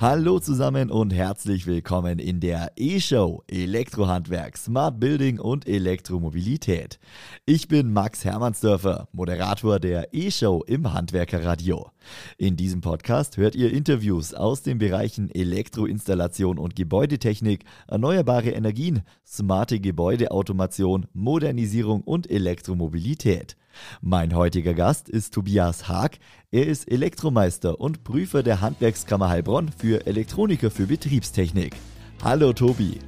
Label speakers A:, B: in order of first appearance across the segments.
A: Hallo zusammen und herzlich willkommen in der E-Show Elektrohandwerk, Smart Building und Elektromobilität. Ich bin Max Hermannsdörfer, Moderator der E-Show im Handwerkerradio. In diesem Podcast hört ihr Interviews aus den Bereichen Elektroinstallation und Gebäudetechnik, erneuerbare Energien, smarte Gebäudeautomation, Modernisierung und Elektromobilität. Mein heutiger Gast ist Tobias Haag. Er ist Elektromeister und Prüfer der Handwerkskammer Heilbronn für Elektroniker für Betriebstechnik. Hallo Tobi.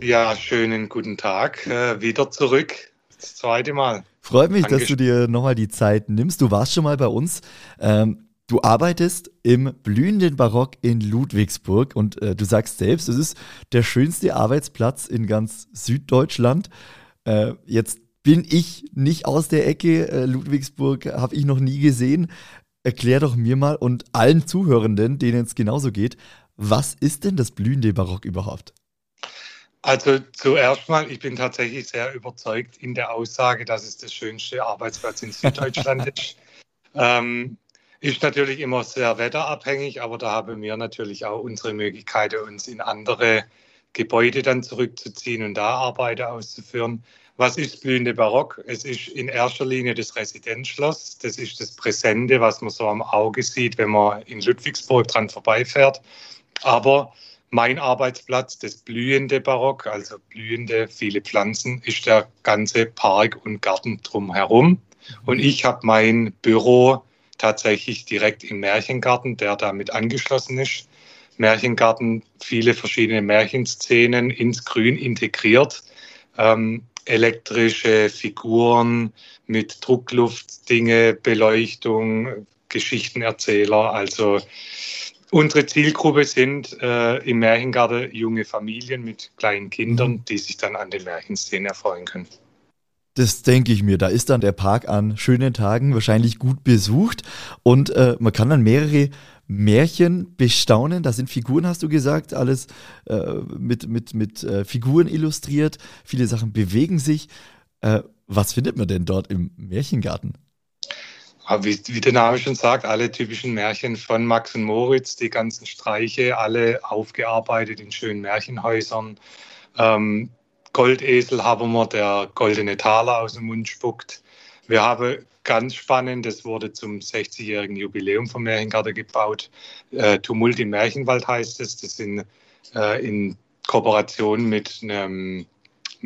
B: Ja, schönen guten Tag. Äh, wieder zurück. Das zweite Mal.
A: Freut mich, Angesch dass du dir nochmal die Zeit nimmst. Du warst schon mal bei uns. Ähm, Du arbeitest im blühenden Barock in Ludwigsburg und äh, du sagst selbst, es ist der schönste Arbeitsplatz in ganz Süddeutschland. Äh, jetzt bin ich nicht aus der Ecke. Äh, Ludwigsburg habe ich noch nie gesehen. Erklär doch mir mal und allen Zuhörenden, denen es genauso geht, was ist denn das blühende Barock überhaupt?
B: Also zuerst mal, ich bin tatsächlich sehr überzeugt in der Aussage, dass es das schönste Arbeitsplatz in Süddeutschland ist. Ähm, ist natürlich immer sehr wetterabhängig, aber da haben wir natürlich auch unsere Möglichkeiten, uns in andere Gebäude dann zurückzuziehen und da Arbeiten auszuführen. Was ist blühende Barock? Es ist in erster Linie das Residenzschloss. Das ist das Präsente, was man so am Auge sieht, wenn man in Ludwigsburg dran vorbeifährt. Aber mein Arbeitsplatz, das blühende Barock, also blühende viele Pflanzen, ist der ganze Park und Garten drumherum. Und ich habe mein Büro tatsächlich direkt im Märchengarten, der damit angeschlossen ist. Märchengarten, viele verschiedene Märchenszenen ins Grün integriert. Ähm, elektrische Figuren mit Druckluftdinge, Beleuchtung, Geschichtenerzähler. Also unsere Zielgruppe sind äh, im Märchengarten junge Familien mit kleinen Kindern, mhm. die sich dann an den Märchenszenen erfreuen können.
A: Das denke ich mir. Da ist dann der Park an schönen Tagen wahrscheinlich gut besucht und äh, man kann dann mehrere Märchen bestaunen. Da sind Figuren, hast du gesagt, alles äh, mit, mit, mit äh, Figuren illustriert. Viele Sachen bewegen sich. Äh, was findet man denn dort im Märchengarten?
B: Wie, wie, der Name schon sagt, alle typischen Märchen von Max und Moritz, die ganzen Streiche, alle aufgearbeitet in schönen Märchenhäusern. Ähm, Goldesel haben wir, der goldene Taler aus dem Mund spuckt. Wir haben ganz spannend, das wurde zum 60-jährigen Jubiläum vom Märchengarten gebaut. Äh, Tumult im Märchenwald heißt es. Das sind äh, in Kooperation mit einem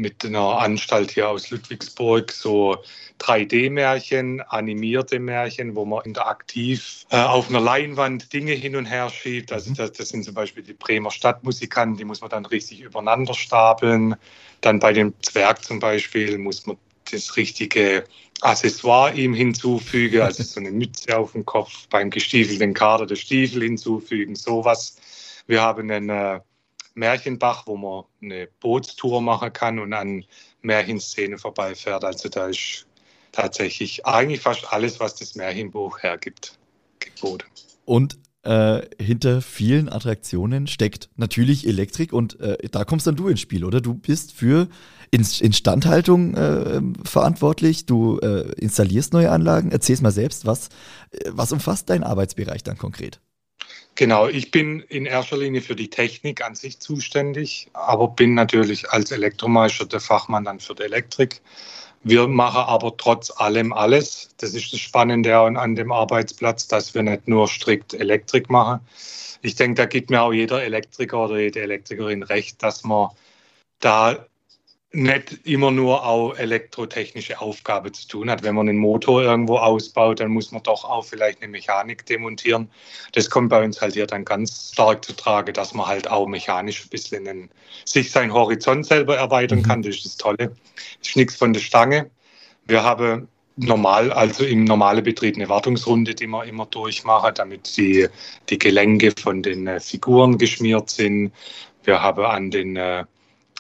B: mit einer Anstalt hier aus Ludwigsburg so 3D-Märchen, animierte Märchen, wo man interaktiv äh, auf einer Leinwand Dinge hin und her schiebt. Also mhm. das, das, sind zum Beispiel die Bremer Stadtmusikanten, die muss man dann richtig übereinander stapeln. Dann bei dem Zwerg zum Beispiel muss man das richtige Accessoire ihm hinzufügen, also so eine Mütze auf dem Kopf, beim gestiefelten Kader der Stiefel hinzufügen, sowas. Wir haben einen äh, Märchenbach, wo man eine Bootstour machen kann und an Märchenszene vorbeifährt. Also da ist tatsächlich eigentlich fast alles, was das Märchenbuch hergibt, geboten.
A: Und äh, hinter vielen Attraktionen steckt natürlich Elektrik und äh, da kommst dann du ins Spiel, oder? Du bist für Instandhaltung äh, verantwortlich, du äh, installierst neue Anlagen. Erzähl's mal selbst, was, äh, was umfasst dein Arbeitsbereich dann konkret?
B: Genau, ich bin in erster Linie für die Technik an sich zuständig, aber bin natürlich als Elektromeister der Fachmann dann für die Elektrik. Wir machen aber trotz allem alles. Das ist das Spannende an dem Arbeitsplatz, dass wir nicht nur strikt Elektrik machen. Ich denke, da gibt mir auch jeder Elektriker oder jede Elektrikerin recht, dass man da nicht immer nur auch elektrotechnische Aufgabe zu tun hat. Wenn man einen Motor irgendwo ausbaut, dann muss man doch auch vielleicht eine Mechanik demontieren. Das kommt bei uns halt hier dann ganz stark zu Trage, dass man halt auch mechanisch ein bisschen einen, sich seinen Horizont selber erweitern mhm. kann. Das ist das Tolle. Das ist nichts von der Stange. Wir haben normal, also im normalen Betrieb eine Wartungsrunde, die wir immer durchmachen, damit die, die Gelenke von den äh, Figuren geschmiert sind. Wir haben an den äh,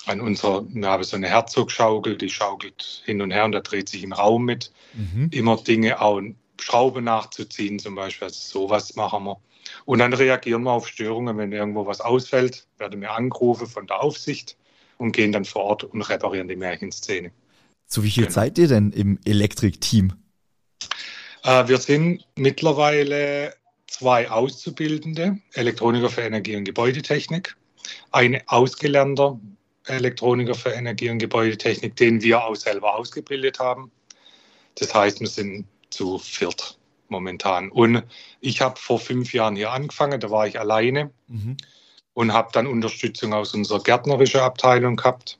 B: an unserer, wir haben so eine Herzogschaukel, die schaukelt hin und her und da dreht sich im Raum mit. Mhm. Immer Dinge auch Schrauben nachzuziehen zum Beispiel, also sowas machen wir. Und dann reagieren wir auf Störungen, wenn irgendwo was ausfällt, werden wir angerufen von der Aufsicht und gehen dann vor Ort und reparieren die Märchenszene.
A: Zu wie viel genau. seid ihr denn im Elektrik-Team?
B: Äh, wir sind mittlerweile zwei Auszubildende, Elektroniker für Energie- und Gebäudetechnik, ein ausgelernter Elektroniker für Energie- und Gebäudetechnik, den wir auch selber ausgebildet haben. Das heißt, wir sind zu viert momentan. Und ich habe vor fünf Jahren hier angefangen, da war ich alleine mhm. und habe dann Unterstützung aus unserer gärtnerischen Abteilung gehabt.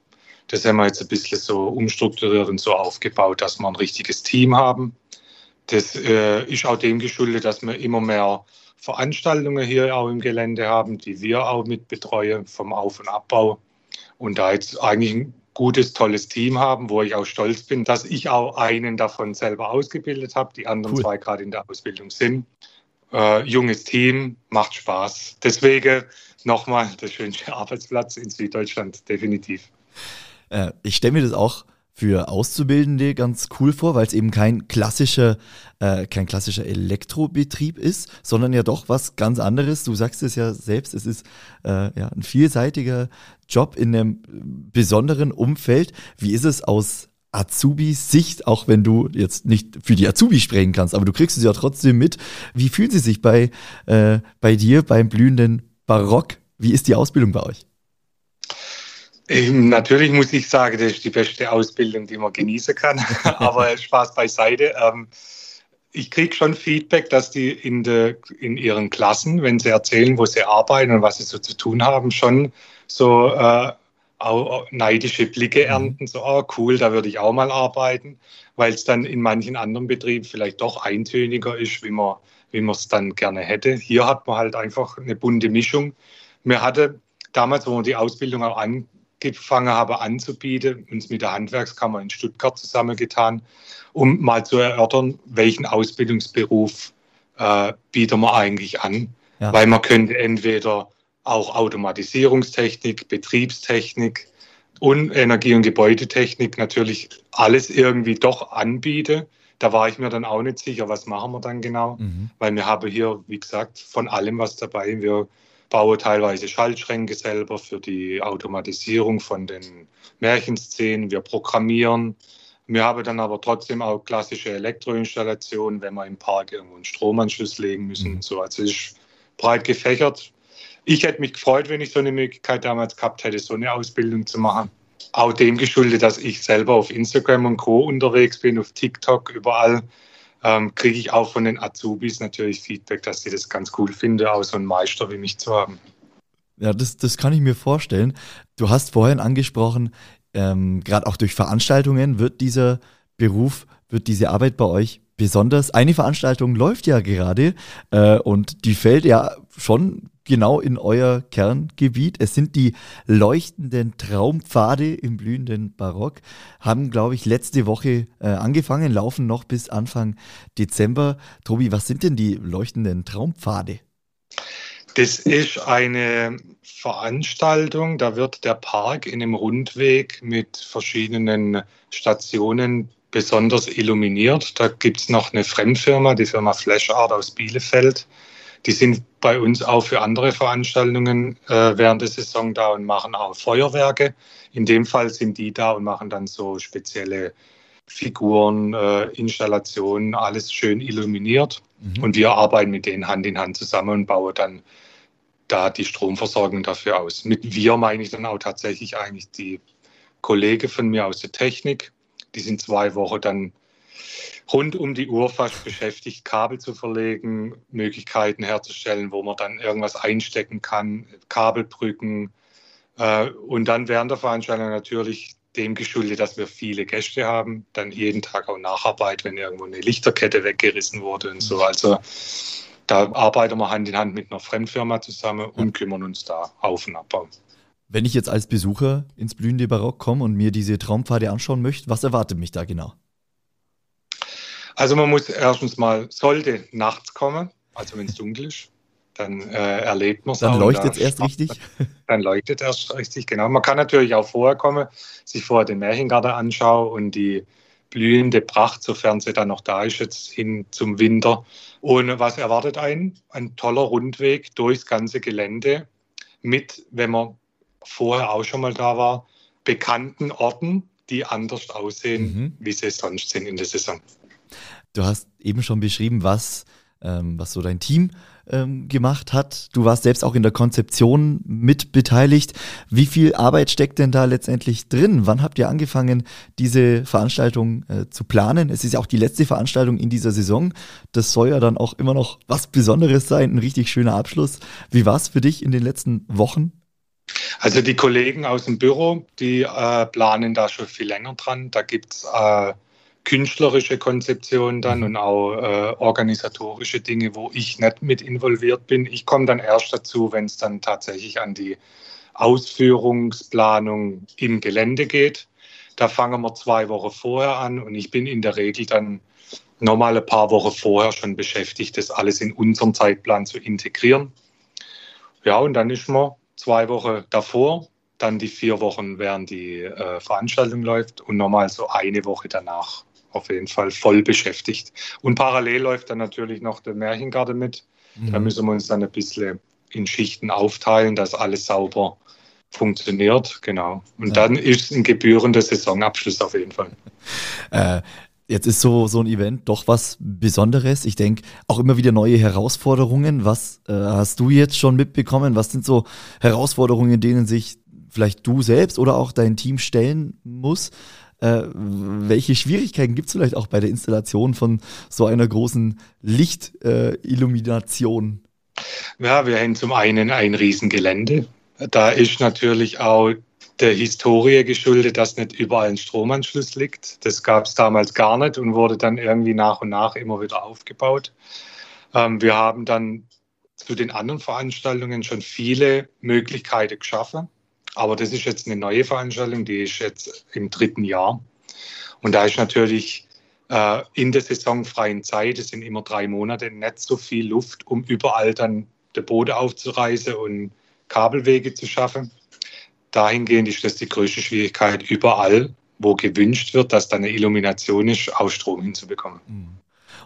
B: Das haben wir jetzt ein bisschen so umstrukturiert und so aufgebaut, dass wir ein richtiges Team haben. Das äh, ist auch dem geschuldet, dass wir immer mehr Veranstaltungen hier auch im Gelände haben, die wir auch mit betreuen vom Auf- und Abbau. Und da jetzt eigentlich ein gutes, tolles Team haben, wo ich auch stolz bin, dass ich auch einen davon selber ausgebildet habe, die anderen cool. zwei gerade in der Ausbildung sind. Äh, junges Team, macht Spaß. Deswegen nochmal der schönste Arbeitsplatz in Süddeutschland, definitiv.
A: Äh, ich stelle mir das auch für Auszubildende ganz cool vor, weil es eben kein klassischer, äh, kein klassischer Elektrobetrieb ist, sondern ja doch was ganz anderes. Du sagst es ja selbst, es ist äh, ja, ein vielseitiger Job in einem besonderen Umfeld. Wie ist es aus Azubis Sicht, auch wenn du jetzt nicht für die Azubis sprechen kannst, aber du kriegst es ja trotzdem mit. Wie fühlen sie sich bei, äh, bei dir beim blühenden Barock? Wie ist die Ausbildung bei euch?
B: Ähm, natürlich muss ich sagen, das ist die beste Ausbildung, die man genießen kann. Aber Spaß beiseite. Ähm, ich kriege schon Feedback, dass die in, de, in ihren Klassen, wenn sie erzählen, wo sie arbeiten und was sie so zu tun haben, schon so äh, neidische Blicke mhm. ernten. So, oh cool, da würde ich auch mal arbeiten, weil es dann in manchen anderen Betrieben vielleicht doch eintöniger ist, wie man wie man es dann gerne hätte. Hier hat man halt einfach eine bunte Mischung. Mir hatte damals, wo man die Ausbildung auch an angefangen habe anzubieten, uns mit der Handwerkskammer in Stuttgart zusammengetan, um mal zu erörtern, welchen Ausbildungsberuf äh, bieten wir eigentlich an. Ja. Weil man könnte entweder auch Automatisierungstechnik, Betriebstechnik und Energie- und Gebäudetechnik natürlich alles irgendwie doch anbieten. Da war ich mir dann auch nicht sicher, was machen wir dann genau, mhm. weil wir haben hier, wie gesagt, von allem was dabei. Wir baue teilweise Schaltschränke selber für die Automatisierung von den Märchenszenen. Wir programmieren. Wir haben dann aber trotzdem auch klassische Elektroinstallationen, wenn wir im Park irgendwo einen Stromanschluss legen müssen. Mhm. So, also es ist breit gefächert. Ich hätte mich gefreut, wenn ich so eine Möglichkeit damals gehabt hätte, so eine Ausbildung zu machen. Auch dem geschuldet, dass ich selber auf Instagram und Co. unterwegs bin, auf TikTok, überall ähm, kriege ich auch von den Azubis natürlich Feedback, dass sie das ganz cool finden, auch so einen Meister wie mich zu haben.
A: Ja, das, das kann ich mir vorstellen. Du hast vorhin angesprochen, ähm, gerade auch durch Veranstaltungen wird dieser Beruf, wird diese Arbeit bei euch besonders. Eine Veranstaltung läuft ja gerade äh, und die fällt ja schon genau in euer Kerngebiet. Es sind die leuchtenden Traumpfade im blühenden Barock. Haben, glaube ich, letzte Woche äh, angefangen, laufen noch bis Anfang Dezember. Tobi, was sind denn die leuchtenden Traumpfade?
B: Das ist eine Veranstaltung, da wird der Park in einem Rundweg mit verschiedenen Stationen besonders illuminiert. Da gibt es noch eine Fremdfirma, die Firma Flash Art aus Bielefeld. Die sind bei uns auch für andere Veranstaltungen äh, während der Saison da und machen auch Feuerwerke. In dem Fall sind die da und machen dann so spezielle Figuren, äh, Installationen, alles schön illuminiert. Mhm. Und wir arbeiten mit denen Hand in Hand zusammen und bauen dann da die Stromversorgung dafür aus. Mit wir meine ich dann auch tatsächlich eigentlich die Kollegen von mir aus der Technik. Die sind zwei Wochen dann rund um die Uhr fast beschäftigt, Kabel zu verlegen, Möglichkeiten herzustellen, wo man dann irgendwas einstecken kann, Kabelbrücken. Äh, und dann während der Veranstaltung natürlich dem geschuldet, dass wir viele Gäste haben, dann jeden Tag auch Nacharbeit, wenn irgendwo eine Lichterkette weggerissen wurde und so. Also da arbeiten wir Hand in Hand mit einer Fremdfirma zusammen und kümmern uns da auf und abbau.
A: Wenn ich jetzt als Besucher ins blühende Barock komme und mir diese Traumpfade anschauen möchte, was erwartet mich da genau?
B: Also man muss erstens mal, sollte nachts kommen, also wenn es dunkel ist, dann äh, erlebt man es
A: Dann leuchtet es erst richtig?
B: Dann leuchtet es erst richtig, genau. Man kann natürlich auch vorher kommen, sich vorher den Märchengarten anschauen und die blühende Pracht, sofern sie dann noch da ist, jetzt hin zum Winter. Und was erwartet einen? Ein toller Rundweg durchs ganze Gelände mit, wenn man vorher auch schon mal da war, bekannten Orten, die anders aussehen, mhm. wie sie sonst sind in der Saison.
A: Du hast eben schon beschrieben, was, ähm, was so dein Team ähm, gemacht hat. Du warst selbst auch in der Konzeption mit beteiligt. Wie viel Arbeit steckt denn da letztendlich drin? Wann habt ihr angefangen, diese Veranstaltung äh, zu planen? Es ist ja auch die letzte Veranstaltung in dieser Saison. Das soll ja dann auch immer noch was Besonderes sein, ein richtig schöner Abschluss. Wie war es für dich in den letzten Wochen?
B: Also die Kollegen aus dem Büro, die äh, planen da schon viel länger dran. Da gibt es äh, künstlerische Konzeption dann mhm. und auch äh, organisatorische Dinge, wo ich nicht mit involviert bin. Ich komme dann erst dazu, wenn es dann tatsächlich an die Ausführungsplanung im Gelände geht. Da fangen wir zwei Wochen vorher an und ich bin in der Regel dann nochmal ein paar Wochen vorher schon beschäftigt, das alles in unseren Zeitplan zu integrieren. Ja, und dann ist man zwei Wochen davor, dann die vier Wochen, während die äh, Veranstaltung läuft und nochmal so eine Woche danach auf jeden Fall voll beschäftigt. Und parallel läuft dann natürlich noch der Märchengarten mit. Mhm. Da müssen wir uns dann ein bisschen in Schichten aufteilen, dass alles sauber funktioniert. Genau. Und ja. dann ist ein gebührender Saisonabschluss auf jeden Fall.
A: Äh, Jetzt ist so, so ein Event doch was Besonderes. Ich denke, auch immer wieder neue Herausforderungen. Was äh, hast du jetzt schon mitbekommen? Was sind so Herausforderungen, denen sich vielleicht du selbst oder auch dein Team stellen muss? Äh, welche Schwierigkeiten gibt es vielleicht auch bei der Installation von so einer großen Lichtillumination?
B: Äh, ja, wir haben zum einen ein Riesengelände. Da ist natürlich auch der Historie geschuldet, dass nicht überall ein Stromanschluss liegt. Das gab es damals gar nicht und wurde dann irgendwie nach und nach immer wieder aufgebaut. Ähm, wir haben dann zu den anderen Veranstaltungen schon viele Möglichkeiten geschaffen. Aber das ist jetzt eine neue Veranstaltung, die ist jetzt im dritten Jahr. Und da ist natürlich äh, in der saisonfreien Zeit, es sind immer drei Monate, nicht so viel Luft, um überall dann der Boden aufzureißen und Kabelwege zu schaffen. Dahingehend ist das die größte Schwierigkeit überall, wo gewünscht wird, dass da eine Illumination ist, auch Strom hinzubekommen. Mhm.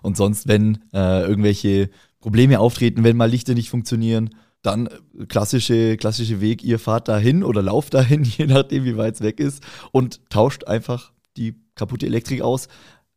A: Und sonst, wenn äh, irgendwelche Probleme auftreten, wenn mal Lichter nicht funktionieren, dann äh, klassische, klassische Weg, ihr fahrt dahin oder lauft dahin, je nachdem, wie weit es weg ist, und tauscht einfach die kaputte Elektrik aus.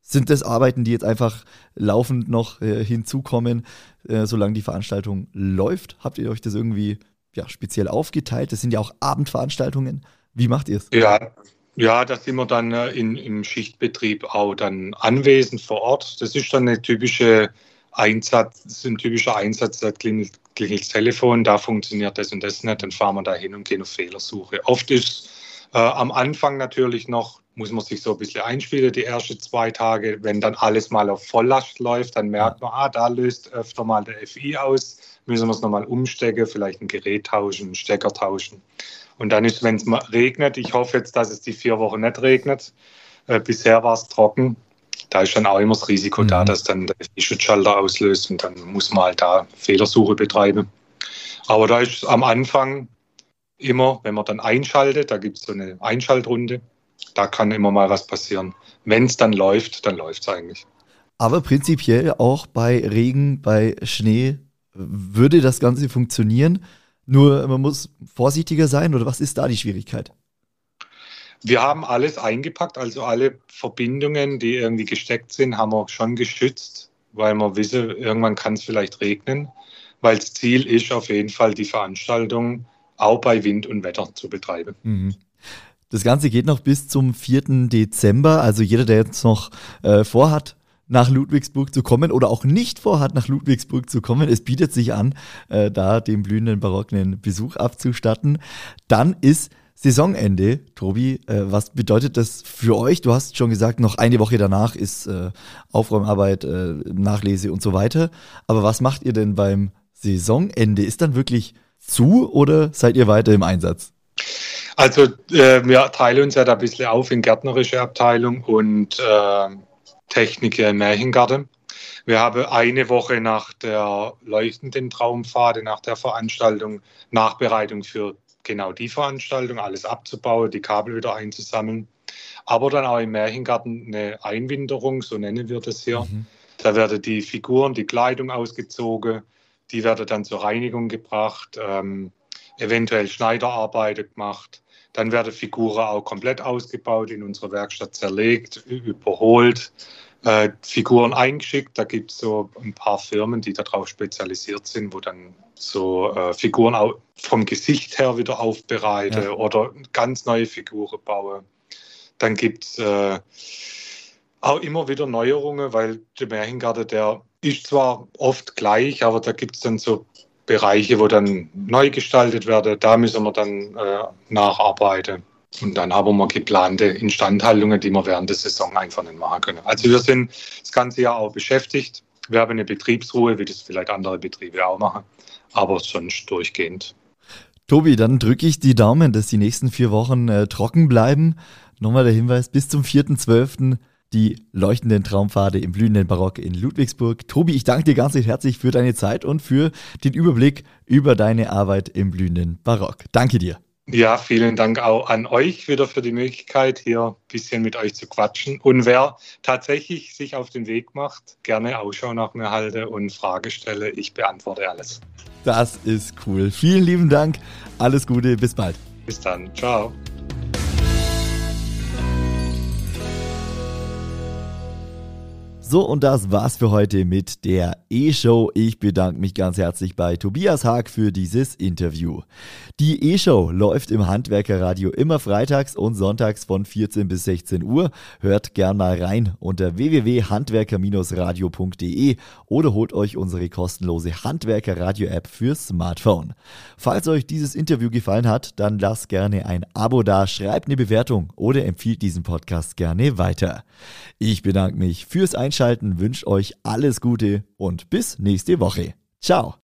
A: Sind das Arbeiten, die jetzt einfach laufend noch äh, hinzukommen, äh, solange die Veranstaltung läuft? Habt ihr euch das irgendwie ja, speziell aufgeteilt? Das sind ja auch Abendveranstaltungen. Wie macht ihr es?
B: Ja, ja, da sind wir dann äh, in, im Schichtbetrieb auch dann anwesend vor Ort. Das ist dann eine typische Einsatz, ein typischer Einsatz, da klingelt, klingelt das Telefon, da funktioniert das und das nicht, dann fahren wir da hin und gehen auf Fehlersuche. Oft ist äh, am Anfang natürlich noch, muss man sich so ein bisschen einspielen, die ersten zwei Tage. Wenn dann alles mal auf Volllast läuft, dann merkt man, ah, da löst öfter mal der FI aus, müssen wir es nochmal umstecken, vielleicht ein Gerät tauschen, einen Stecker tauschen. Und dann ist, wenn es mal regnet, ich hoffe jetzt, dass es die vier Wochen nicht regnet. Äh, bisher war es trocken, da ist dann auch immer das Risiko mhm. da, dass dann der Schutzschalter auslöst und dann muss man halt da Fehlersuche betreiben. Aber da ist am Anfang immer, wenn man dann einschaltet, da gibt es so eine Einschaltrunde, da kann immer mal was passieren. Wenn es dann läuft, dann läuft es eigentlich.
A: Aber prinzipiell auch bei Regen, bei Schnee würde das Ganze funktionieren. Nur man muss vorsichtiger sein oder was ist da die Schwierigkeit?
B: Wir haben alles eingepackt, also alle Verbindungen, die irgendwie gesteckt sind, haben wir schon geschützt, weil wir wissen, irgendwann kann es vielleicht regnen, weil das Ziel ist auf jeden Fall, die Veranstaltung auch bei Wind und Wetter zu betreiben. Mhm.
A: Das Ganze geht noch bis zum 4. Dezember. Also jeder, der jetzt noch äh, vorhat, nach Ludwigsburg zu kommen oder auch nicht vorhat, nach Ludwigsburg zu kommen, es bietet sich an, äh, da dem blühenden barocken Besuch abzustatten, dann ist Saisonende, Tobi, äh, was bedeutet das für euch? Du hast schon gesagt, noch eine Woche danach ist äh, Aufräumarbeit, äh, Nachlese und so weiter. Aber was macht ihr denn beim Saisonende? Ist dann wirklich zu oder seid ihr weiter im Einsatz?
B: Also äh, wir teilen uns ja da ein bisschen auf in gärtnerische Abteilung und Technik im Märchengarten. Wir haben eine Woche nach der leuchtenden Traumpfade, nach der Veranstaltung, Nachbereitung für genau die Veranstaltung, alles abzubauen, die Kabel wieder einzusammeln. Aber dann auch im Märchengarten eine Einwinterung, so nennen wir das hier. Mhm. Da werden die Figuren, die Kleidung ausgezogen, die werden dann zur Reinigung gebracht, ähm, eventuell Schneiderarbeit gemacht. Dann werden Figuren auch komplett ausgebaut, in unserer Werkstatt zerlegt, überholt, äh, Figuren eingeschickt. Da gibt es so ein paar Firmen, die darauf spezialisiert sind, wo dann so äh, Figuren auch vom Gesicht her wieder aufbereite ja. oder ganz neue Figuren baue. Dann gibt es äh, auch immer wieder Neuerungen, weil der Märchengarten, der ist zwar oft gleich, aber da gibt es dann so Bereiche, wo dann neu gestaltet werden. Da müssen wir dann äh, nacharbeiten. Und dann haben wir geplante Instandhaltungen, die wir während der Saison einfach nicht machen können. Also wir sind das ganze Jahr auch beschäftigt. Wir haben eine Betriebsruhe, wie das vielleicht andere Betriebe auch machen, aber sonst durchgehend.
A: Tobi, dann drücke ich die Daumen, dass die nächsten vier Wochen äh, trocken bleiben. Nochmal der Hinweis, bis zum 4.12. die leuchtenden Traumpfade im blühenden Barock in Ludwigsburg. Tobi, ich danke dir ganz herzlich für deine Zeit und für den Überblick über deine Arbeit im blühenden Barock. Danke dir.
B: Ja, vielen Dank auch an euch wieder für die Möglichkeit, hier ein bisschen mit euch zu quatschen. Und wer tatsächlich sich auf den Weg macht, gerne Ausschau nach mir halte und Frage stelle. Ich beantworte alles.
A: Das ist cool. Vielen lieben Dank. Alles Gute. Bis bald.
B: Bis dann. Ciao.
A: So, und das war's für heute mit der E-Show. Ich bedanke mich ganz herzlich bei Tobias Haag für dieses Interview. Die E-Show läuft im Handwerkerradio immer freitags und sonntags von 14 bis 16 Uhr. Hört gern mal rein unter www.handwerker-radio.de oder holt euch unsere kostenlose Handwerker-Radio-App fürs Smartphone. Falls euch dieses Interview gefallen hat, dann lasst gerne ein Abo da, schreibt eine Bewertung oder empfiehlt diesen Podcast gerne weiter. Ich bedanke mich fürs Einschalten, wünsche euch alles Gute und bis nächste Woche. Ciao.